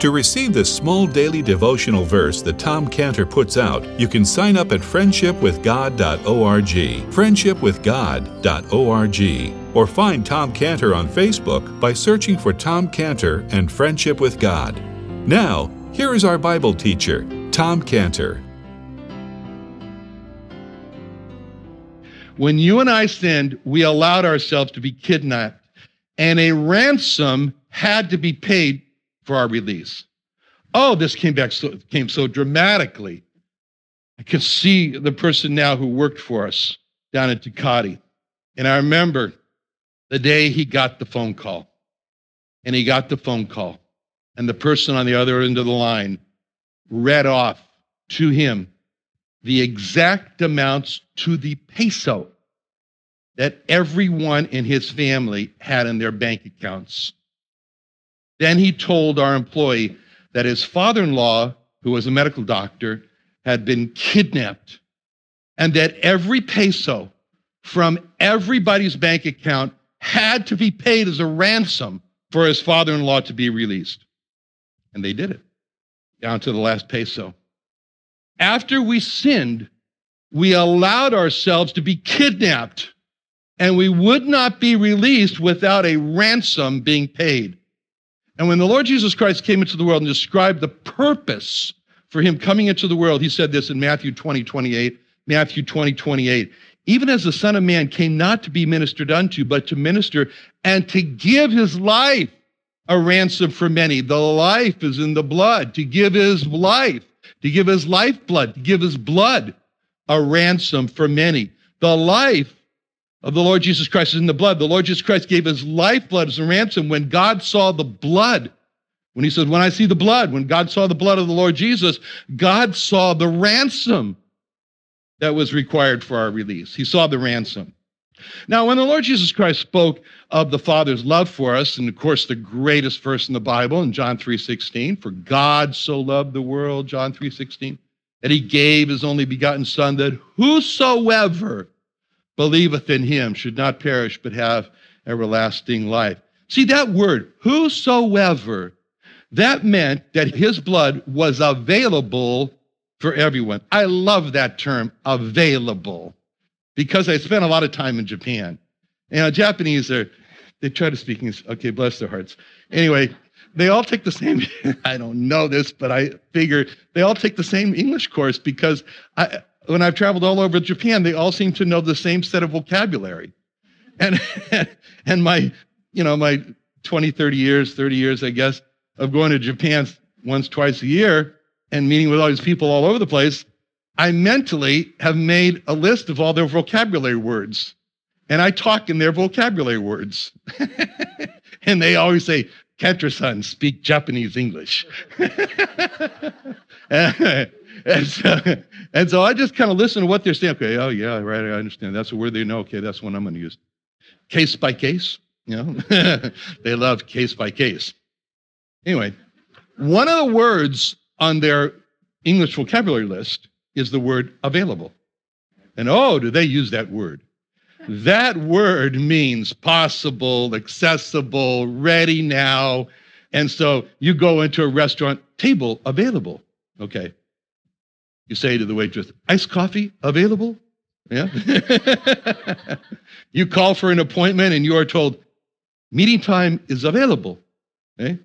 To receive this small daily devotional verse that Tom Cantor puts out, you can sign up at friendshipwithgod.org, friendshipwithgod.org, or find Tom Cantor on Facebook by searching for Tom Cantor and Friendship with God. Now, here is our Bible teacher, Tom Cantor. When you and I sinned, we allowed ourselves to be kidnapped, and a ransom had to be paid for our release. Oh, this came back so came so dramatically. I can see the person now who worked for us down at Tecate. And I remember the day he got the phone call. And he got the phone call. And the person on the other end of the line read off to him the exact amounts to the peso that everyone in his family had in their bank accounts. Then he told our employee that his father in law, who was a medical doctor, had been kidnapped and that every peso from everybody's bank account had to be paid as a ransom for his father in law to be released. And they did it down to the last peso. After we sinned, we allowed ourselves to be kidnapped, and we would not be released without a ransom being paid. And when the Lord Jesus Christ came into the world and described the purpose for him coming into the world, he said this in Matthew 20, 28, Matthew 20, 28. Even as the Son of Man came not to be ministered unto, but to minister and to give his life a ransom for many. The life is in the blood, to give his life to give his lifeblood, to give his blood a ransom for many. The life of the Lord Jesus Christ is in the blood. The Lord Jesus Christ gave his lifeblood as a ransom when God saw the blood. When he says, When I see the blood, when God saw the blood of the Lord Jesus, God saw the ransom that was required for our release. He saw the ransom. Now, when the Lord Jesus Christ spoke of the Father's love for us, and of course the greatest verse in the Bible in John 3:16, for God so loved the world, John 3:16, that he gave his only begotten Son, that whosoever believeth in him should not perish but have everlasting life. See that word, whosoever, that meant that his blood was available for everyone. I love that term, available because I spent a lot of time in Japan. You uh, know, Japanese are, they try to speak English. Okay, bless their hearts. Anyway, they all take the same, I don't know this, but I figure they all take the same English course because I, when I've traveled all over Japan, they all seem to know the same set of vocabulary. And, and my, you know, my 20, 30 years, 30 years, I guess, of going to Japan once, twice a year and meeting with all these people all over the place, I mentally have made a list of all their vocabulary words. And I talk in their vocabulary words. and they always say, Cantor-san, speak Japanese English. and, so, and so I just kind of listen to what they're saying. Okay, oh yeah, right, I understand. That's a word they know. Okay, that's one I'm going to use. Case by case, you know. they love case by case. Anyway, one of the words on their English vocabulary list is the word available. And oh, do they use that word? That word means possible, accessible, ready now. And so you go into a restaurant, table available. Okay. You say to the waitress, iced coffee available? Yeah. you call for an appointment and you are told, meeting time is available. Okay?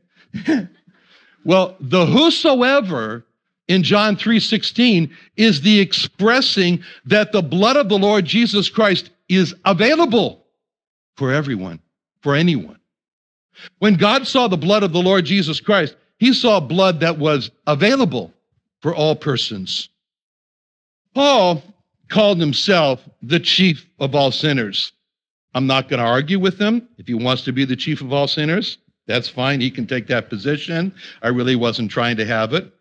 Eh? well, the whosoever in John 3:16 is the expressing that the blood of the Lord Jesus Christ is available for everyone, for anyone. When God saw the blood of the Lord Jesus Christ, he saw blood that was available for all persons. Paul called himself the chief of all sinners. I'm not going to argue with him. If he wants to be the chief of all sinners, that's fine. He can take that position. I really wasn't trying to have it.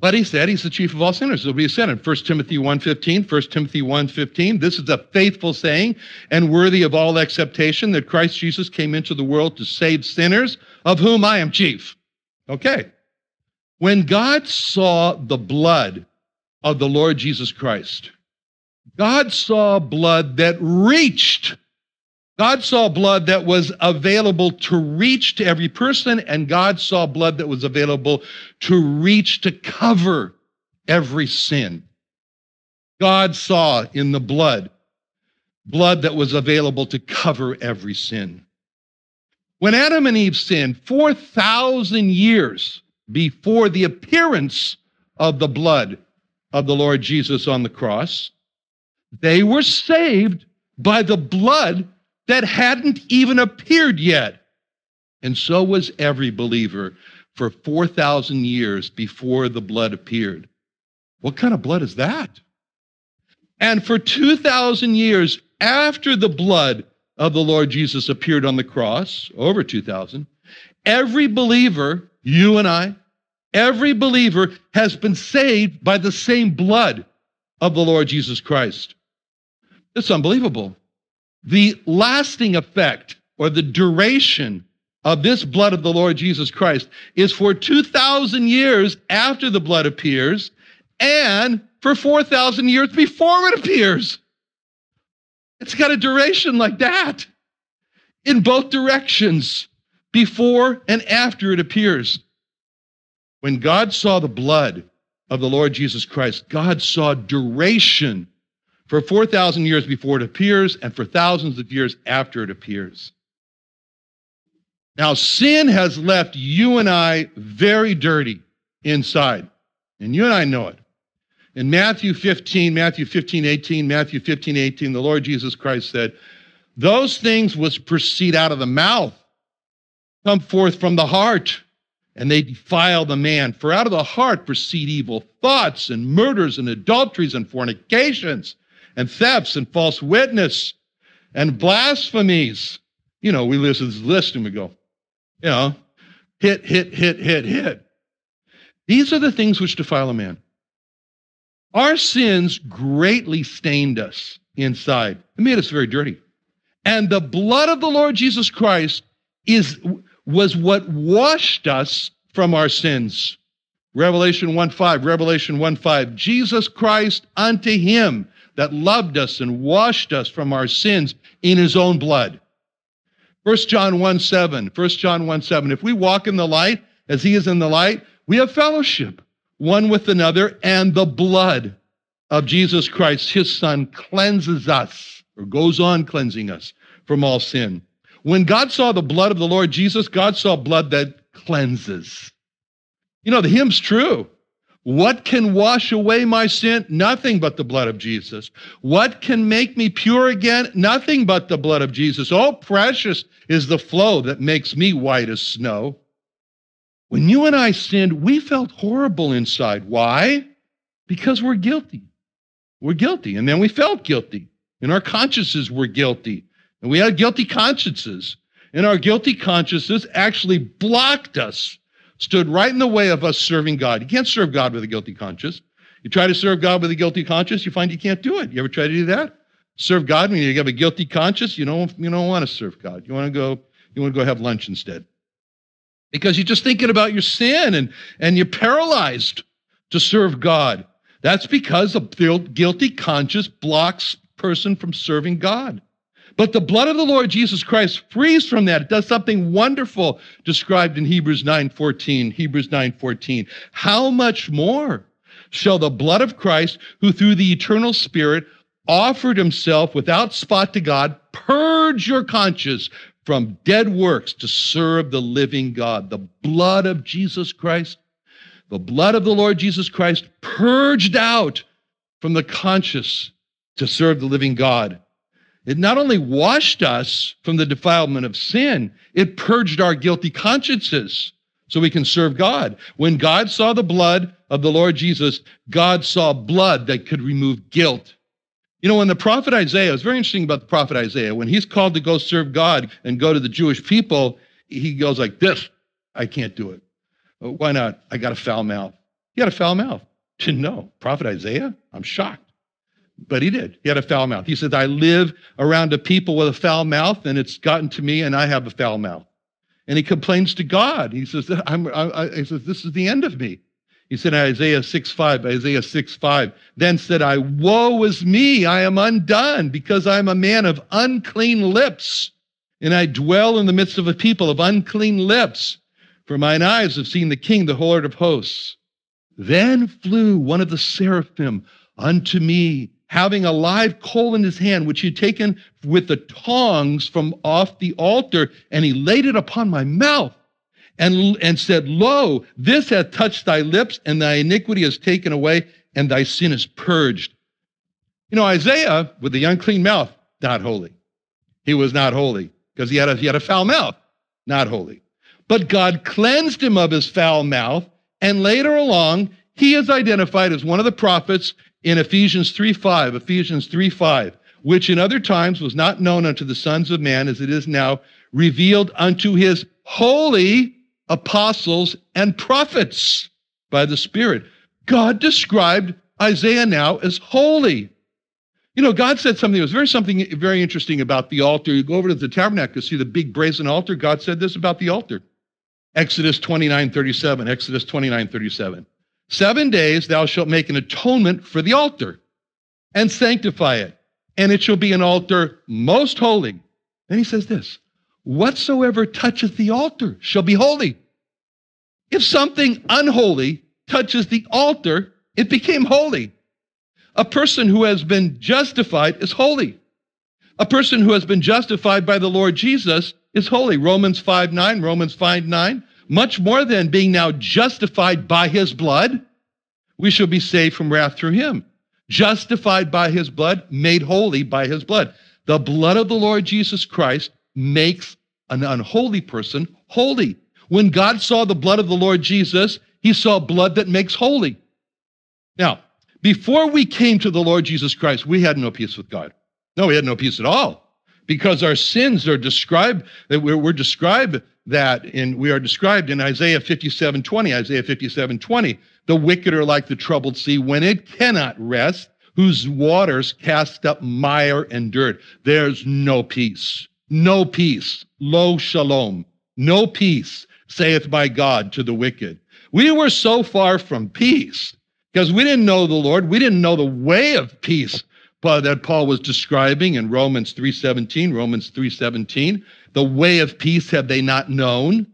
But he said he's the chief of all sinners. So he said in 1 Timothy 1.15, 1 Timothy 1.15, this is a faithful saying and worthy of all acceptation that Christ Jesus came into the world to save sinners, of whom I am chief. Okay. When God saw the blood of the Lord Jesus Christ. God saw blood that reached. God saw blood that was available to reach to every person, and God saw blood that was available to reach to cover every sin. God saw in the blood blood that was available to cover every sin. When Adam and Eve sinned, 4,000 years before the appearance of the blood of the Lord Jesus on the cross. They were saved by the blood that hadn't even appeared yet. And so was every believer for 4,000 years before the blood appeared. What kind of blood is that? And for 2,000 years after the blood of the Lord Jesus appeared on the cross, over 2,000, every believer, you and I, Every believer has been saved by the same blood of the Lord Jesus Christ. It's unbelievable. The lasting effect or the duration of this blood of the Lord Jesus Christ is for 2,000 years after the blood appears and for 4,000 years before it appears. It's got a duration like that in both directions, before and after it appears. When God saw the blood of the Lord Jesus Christ, God saw duration for 4,000 years before it appears and for thousands of years after it appears. Now, sin has left you and I very dirty inside, and you and I know it. In Matthew 15, Matthew 15, 18, Matthew 15, 18, the Lord Jesus Christ said, Those things which proceed out of the mouth come forth from the heart and they defile the man. For out of the heart proceed evil thoughts and murders and adulteries and fornications and thefts and false witness and blasphemies. You know, we listen to this list and we go, you know, hit, hit, hit, hit, hit. These are the things which defile a man. Our sins greatly stained us inside. It made us very dirty. And the blood of the Lord Jesus Christ is was what washed us from our sins. Revelation 1 5, Revelation 1 5. Jesus Christ unto him that loved us and washed us from our sins in his own blood. 1 John 1 7, 1 John 1 7. If we walk in the light as he is in the light, we have fellowship one with another, and the blood of Jesus Christ, his son, cleanses us or goes on cleansing us from all sin. When God saw the blood of the Lord Jesus, God saw blood that cleanses. You know, the hymn's true. What can wash away my sin? Nothing but the blood of Jesus. What can make me pure again? Nothing but the blood of Jesus. Oh, precious is the flow that makes me white as snow. When you and I sinned, we felt horrible inside. Why? Because we're guilty. We're guilty. And then we felt guilty. And our consciences were guilty. And we had guilty consciences. And our guilty consciences actually blocked us, stood right in the way of us serving God. You can't serve God with a guilty conscience. You try to serve God with a guilty conscience, you find you can't do it. You ever try to do that? Serve God when you have a guilty conscience, you don't, you don't want to serve God. You want to go, you want to go have lunch instead. Because you're just thinking about your sin and, and you're paralyzed to serve God. That's because a guilty conscience blocks person from serving God. But the blood of the Lord Jesus Christ frees from that. It does something wonderful described in Hebrews 9:14. Hebrews 9:14. How much more shall the blood of Christ, who through the eternal Spirit offered himself without spot to God, purge your conscience from dead works to serve the living God. The blood of Jesus Christ, the blood of the Lord Jesus Christ purged out from the conscience to serve the living God. It not only washed us from the defilement of sin, it purged our guilty consciences so we can serve God. When God saw the blood of the Lord Jesus, God saw blood that could remove guilt. You know, when the prophet Isaiah, it's very interesting about the prophet Isaiah, when he's called to go serve God and go to the Jewish people, he goes like this I can't do it. Why not? I got a foul mouth. He had a foul mouth. Didn't know. Prophet Isaiah? I'm shocked. But he did. He had a foul mouth. He said, I live around a people with a foul mouth, and it's gotten to me, and I have a foul mouth. And he complains to God. He says, I'm, I, I, he says This is the end of me. He said Isaiah 6 5, Isaiah 6 5, then said I, Woe is me, I am undone, because I am a man of unclean lips, and I dwell in the midst of a people of unclean lips. For mine eyes have seen the King, the Lord of hosts. Then flew one of the seraphim unto me, having a live coal in his hand, which he had taken with the tongs from off the altar, and he laid it upon my mouth and, and said, Lo, this hath touched thy lips, and thy iniquity is taken away, and thy sin is purged. You know, Isaiah, with the unclean mouth, not holy. He was not holy because he, had a, he had a foul mouth, not holy. But God cleansed him of his foul mouth, and later along, he is identified as one of the prophets in Ephesians 3:5, Ephesians 3:5, which in other times was not known unto the sons of man as it is now, revealed unto his holy apostles, and prophets by the Spirit. God described Isaiah now as holy. You know, God said something, it was very something very interesting about the altar. You go over to the tabernacle, see the big brazen altar. God said this about the altar. Exodus 29, 37, Exodus 29, 37. Seven days thou shalt make an atonement for the altar and sanctify it, and it shall be an altar most holy. Then he says this whatsoever toucheth the altar shall be holy. If something unholy touches the altar, it became holy. A person who has been justified is holy. A person who has been justified by the Lord Jesus is holy. Romans 5 9, Romans 5 9. Much more than being now justified by his blood, we shall be saved from wrath through him. Justified by his blood, made holy by his blood. The blood of the Lord Jesus Christ makes an unholy person holy. When God saw the blood of the Lord Jesus, he saw blood that makes holy. Now, before we came to the Lord Jesus Christ, we had no peace with God. No, we had no peace at all because our sins are described we're described that in we are described in Isaiah 57 20. Isaiah 57 20. The wicked are like the troubled sea when it cannot rest, whose waters cast up mire and dirt. There's no peace no peace, lo shalom, no peace, saith my God to the wicked. We were so far from peace because we didn't know the Lord. We didn't know the way of peace that Paul was describing in Romans 3:17, Romans 3:17. The way of peace have they not known.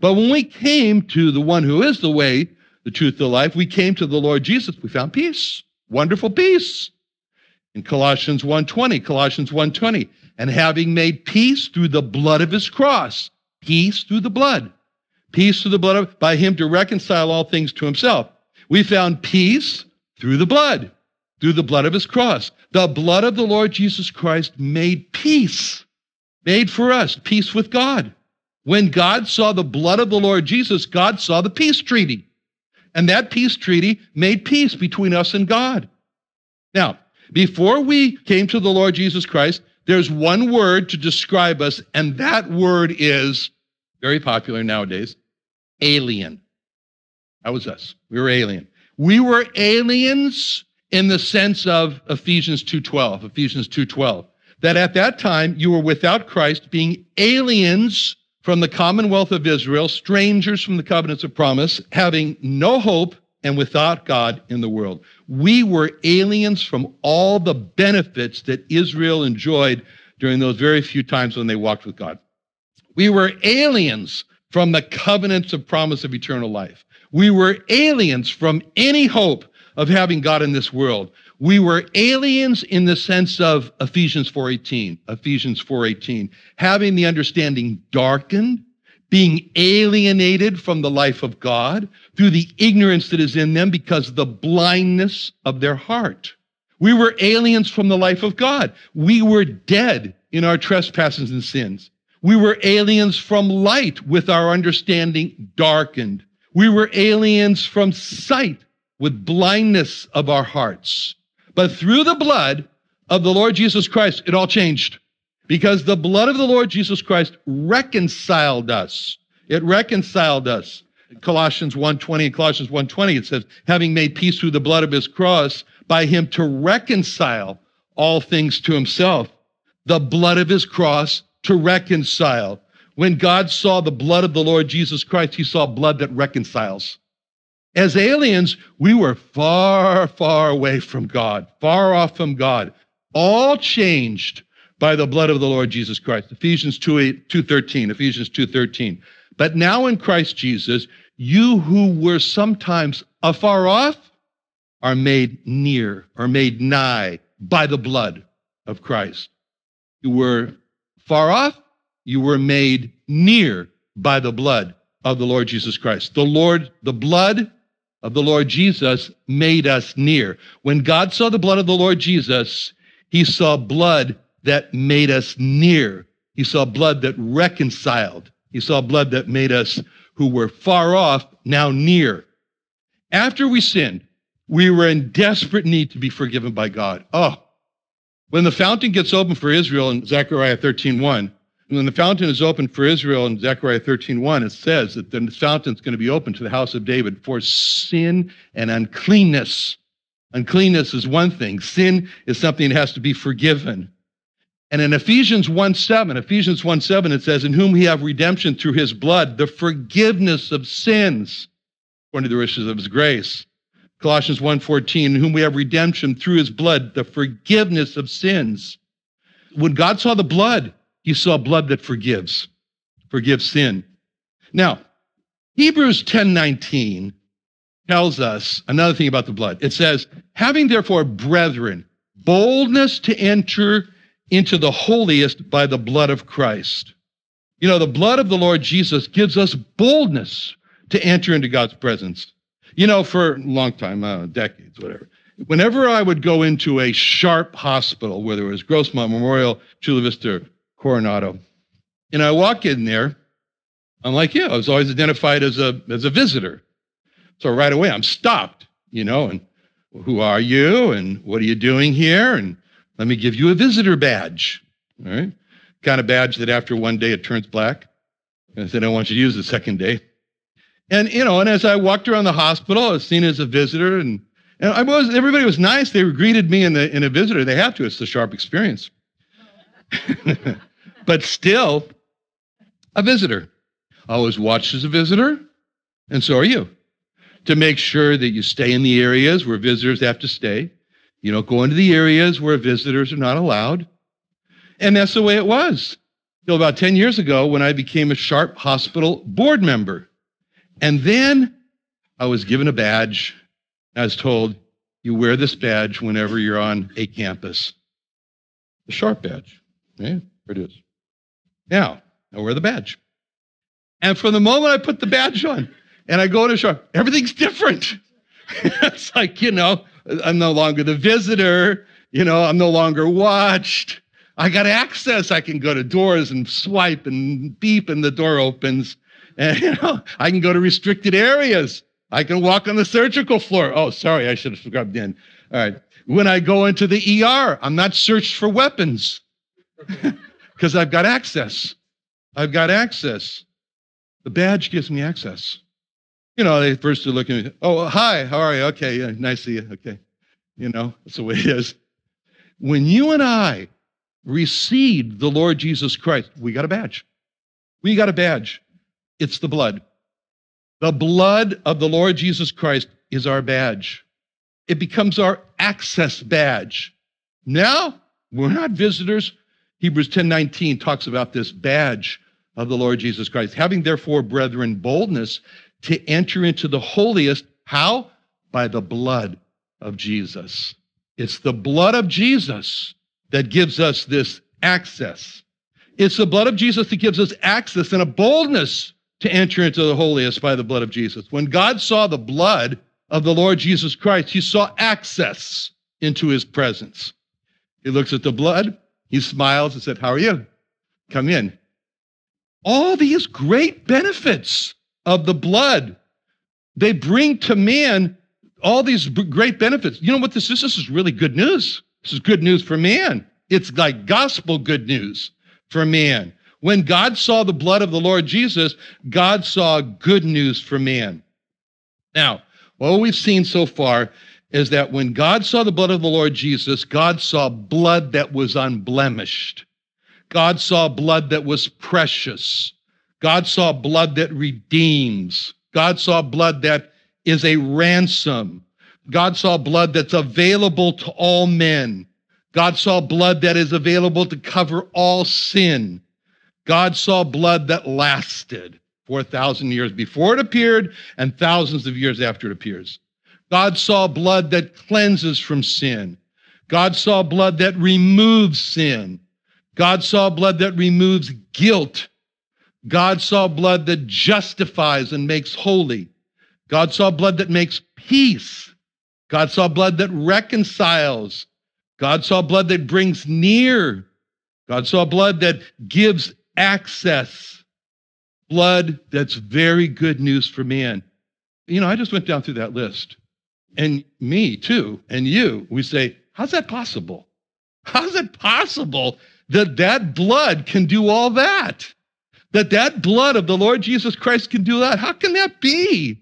But when we came to the one who is the way, the truth, the life, we came to the Lord Jesus, we found peace, wonderful peace. In Colossians 1:20, Colossians 1:20, and having made peace through the blood of his cross, peace through the blood, peace through the blood of, by him to reconcile all things to himself. We found peace through the blood, through the blood of his cross. The blood of the Lord Jesus Christ made peace, made for us peace with God. When God saw the blood of the Lord Jesus, God saw the peace treaty. And that peace treaty made peace between us and God. Now, before we came to the Lord Jesus Christ, there's one word to describe us, and that word is very popular nowadays alien. That was us. We were alien. We were aliens in the sense of Ephesians 2:12, Ephesians 2:12, that at that time you were without Christ, being aliens from the commonwealth of Israel, strangers from the covenants of promise, having no hope and without God in the world. We were aliens from all the benefits that Israel enjoyed during those very few times when they walked with God. We were aliens from the covenants of promise of eternal life. We were aliens from any hope of having God in this world. We were aliens in the sense of Ephesians 4:18, Ephesians 4:18, having the understanding darkened, being alienated from the life of God through the ignorance that is in them because of the blindness of their heart. We were aliens from the life of God. We were dead in our trespasses and sins. We were aliens from light with our understanding darkened. We were aliens from sight with blindness of our hearts. But through the blood of the Lord Jesus Christ, it all changed because the blood of the Lord Jesus Christ reconciled us. It reconciled us. Colossians 1:20 and Colossians 1:20 it says, having made peace through the blood of his cross by him to reconcile all things to himself. The blood of his cross to reconcile. When God saw the blood of the Lord Jesus Christ, he saw blood that reconciles. As aliens, we were far, far away from God, far off from God, all changed by the blood of the Lord Jesus Christ. Ephesians 2, 2.13, Ephesians 2.13. But now in Christ Jesus, you who were sometimes afar off are made near or made nigh by the blood of Christ. You were far off, you were made near by the blood of the Lord Jesus Christ. The Lord, the blood of the Lord Jesus made us near. When God saw the blood of the Lord Jesus, he saw blood that made us near. He saw blood that reconciled. He saw blood that made us who were far off now near. After we sinned, we were in desperate need to be forgiven by God. Oh, when the fountain gets open for Israel in Zechariah 13:1, when the fountain is opened for Israel in Zechariah 13:1, it says that the fountain is going to be open to the house of David for sin and uncleanness. Uncleanness is one thing. Sin is something that has to be forgiven. And in Ephesians 1:7, Ephesians 1:7, it says, In whom we have redemption through his blood, the forgiveness of sins, according to the riches of his grace. Colossians 1:14, in whom we have redemption through his blood, the forgiveness of sins. When God saw the blood, he saw blood that forgives, forgives sin. Now, Hebrews 10:19 tells us another thing about the blood. It says, "Having therefore, brethren, boldness to enter into the holiest by the blood of Christ." You know, the blood of the Lord Jesus gives us boldness to enter into God's presence. You know, for a long time, uh, decades, whatever. Whenever I would go into a Sharp hospital, whether it was Grossmont Memorial, Chula Vista Coronado. And I walk in there. I'm like, yeah, I was always identified as a as a visitor. So right away I'm stopped, you know, and who are you and what are you doing here? And let me give you a visitor badge. All right. Kind of badge that after one day it turns black. And I said, I want you to use the second day. And you know, and as I walked around the hospital, I was seen as a visitor and and I was everybody was nice. They greeted me in the in a visitor. They have to. It's the Sharp experience. but still a visitor. Always watched as a visitor, and so are you. To make sure that you stay in the areas where visitors have to stay. You don't go into the areas where visitors are not allowed. And that's the way it was till about 10 years ago when I became a Sharp Hospital board member. And then I was given a badge. I was told, you wear this badge whenever you're on a campus. The Sharp badge. Yeah, there it is. Now, I wear the badge. And from the moment I put the badge on and I go to show, everything's different. it's like, you know, I'm no longer the visitor. You know, I'm no longer watched. I got access. I can go to doors and swipe and beep and the door opens. And, you know, I can go to restricted areas. I can walk on the surgical floor. Oh, sorry, I should have scrubbed in. All right. When I go into the ER, I'm not searched for weapons because I've got access. I've got access. The badge gives me access. You know, they first looking at me, oh, hi, how are you? Okay, yeah, nice to see you. Okay. You know, that's the way it is. When you and I received the Lord Jesus Christ, we got a badge. We got a badge. It's the blood. The blood of the Lord Jesus Christ is our badge. It becomes our access badge. Now, we're not visitors. Hebrews 10:19 talks about this badge of the Lord Jesus Christ. Having therefore, brethren, boldness to enter into the holiest. How? By the blood of Jesus. It's the blood of Jesus that gives us this access. It's the blood of Jesus that gives us access and a boldness to enter into the holiest by the blood of Jesus. When God saw the blood of the Lord Jesus Christ, he saw access into his presence. He looks at the blood, he smiles and said, How are you? Come in. All these great benefits of the blood, they bring to man all these great benefits. You know what this is? This is really good news. This is good news for man. It's like gospel good news for man. When God saw the blood of the Lord Jesus, God saw good news for man. Now, what we've seen so far is that when God saw the blood of the Lord Jesus, God saw blood that was unblemished. God saw blood that was precious. God saw blood that redeems. God saw blood that is a ransom. God saw blood that's available to all men. God saw blood that is available to cover all sin. God saw blood that lasted 4,000 years before it appeared and thousands of years after it appears. God saw blood that cleanses from sin. God saw blood that removes sin. God saw blood that removes guilt. God saw blood that justifies and makes holy. God saw blood that makes peace. God saw blood that reconciles. God saw blood that brings near. God saw blood that gives access. Blood that's very good news for man. You know, I just went down through that list. And me too, and you, we say, how's that possible? How's it possible that that blood can do all that? That that blood of the Lord Jesus Christ can do that? How can that be?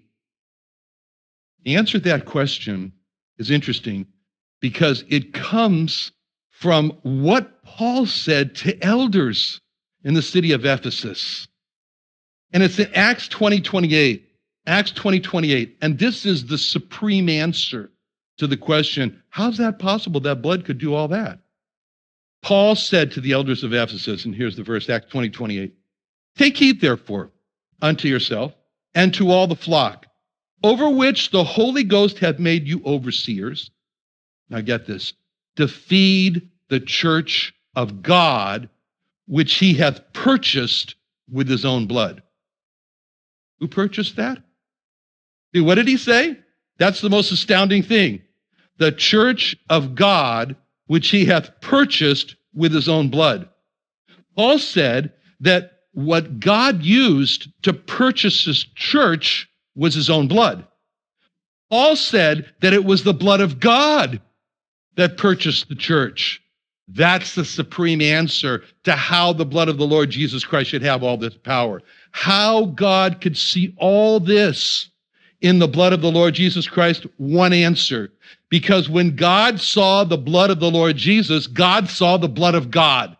The answer to that question is interesting because it comes from what Paul said to elders in the city of Ephesus. And it's in Acts 20 28. Acts 20 28. And this is the supreme answer to the question how's that possible that blood could do all that? Paul said to the elders of Ephesus, and here's the verse, Acts 20 28. Take heed, therefore, unto yourself and to all the flock, over which the Holy Ghost hath made you overseers. Now get this to feed the church of God, which he hath purchased with his own blood. Who purchased that? See, what did he say? That's the most astounding thing. The church of God, which he hath purchased with his own blood. Paul said that what God used to purchase his church was his own blood. Paul said that it was the blood of God that purchased the church. That's the supreme answer to how the blood of the Lord Jesus Christ should have all this power. How God could see all this in the blood of the Lord Jesus Christ? One answer. Because when God saw the blood of the Lord Jesus, God saw the blood of God.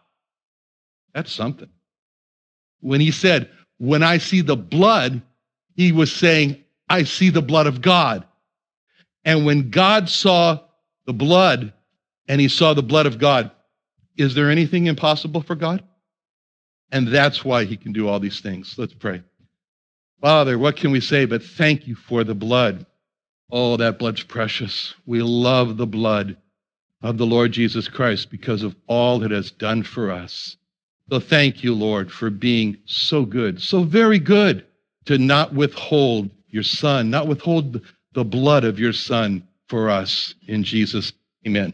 That's something. When he said, When I see the blood, he was saying, I see the blood of God. And when God saw the blood and he saw the blood of God, is there anything impossible for God? And that's why he can do all these things. Let's pray. Father, what can we say but thank you for the blood? Oh, that blood's precious. We love the blood of the Lord Jesus Christ because of all it has done for us. So thank you, Lord, for being so good, so very good to not withhold your son, not withhold the blood of your son for us. In Jesus, amen.